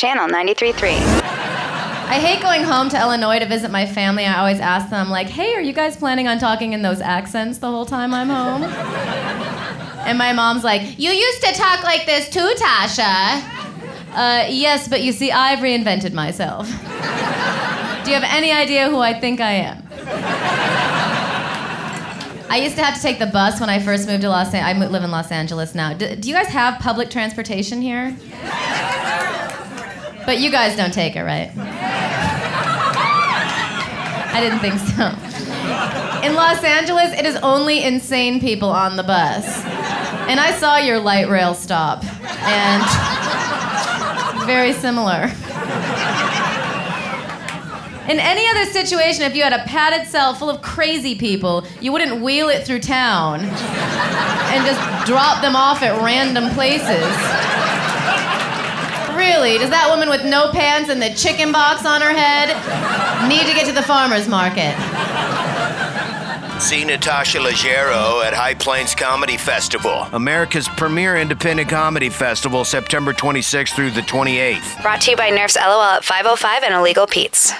channel 93.3. I hate going home to Illinois to visit my family. I always ask them, like, hey, are you guys planning on talking in those accents the whole time I'm home? and my mom's like, you used to talk like this too, Tasha. Uh, yes, but you see, I've reinvented myself. Do you have any idea who I think I am? I used to have to take the bus when I first moved to Los Angeles. I live in Los Angeles now. Do, do you guys have public transportation here? But you guys don't take it, right? I didn't think so. In Los Angeles, it is only insane people on the bus. And I saw your light rail stop. And very similar. In any other situation, if you had a padded cell full of crazy people, you wouldn't wheel it through town and just drop them off at random places. Really? Does that woman with no pants and the chicken box on her head need to get to the farmer's market? See Natasha Leggero at High Plains Comedy Festival, America's premier independent comedy festival, September 26th through the 28th. Brought to you by Nerf's LOL at 505 and Illegal Pete's.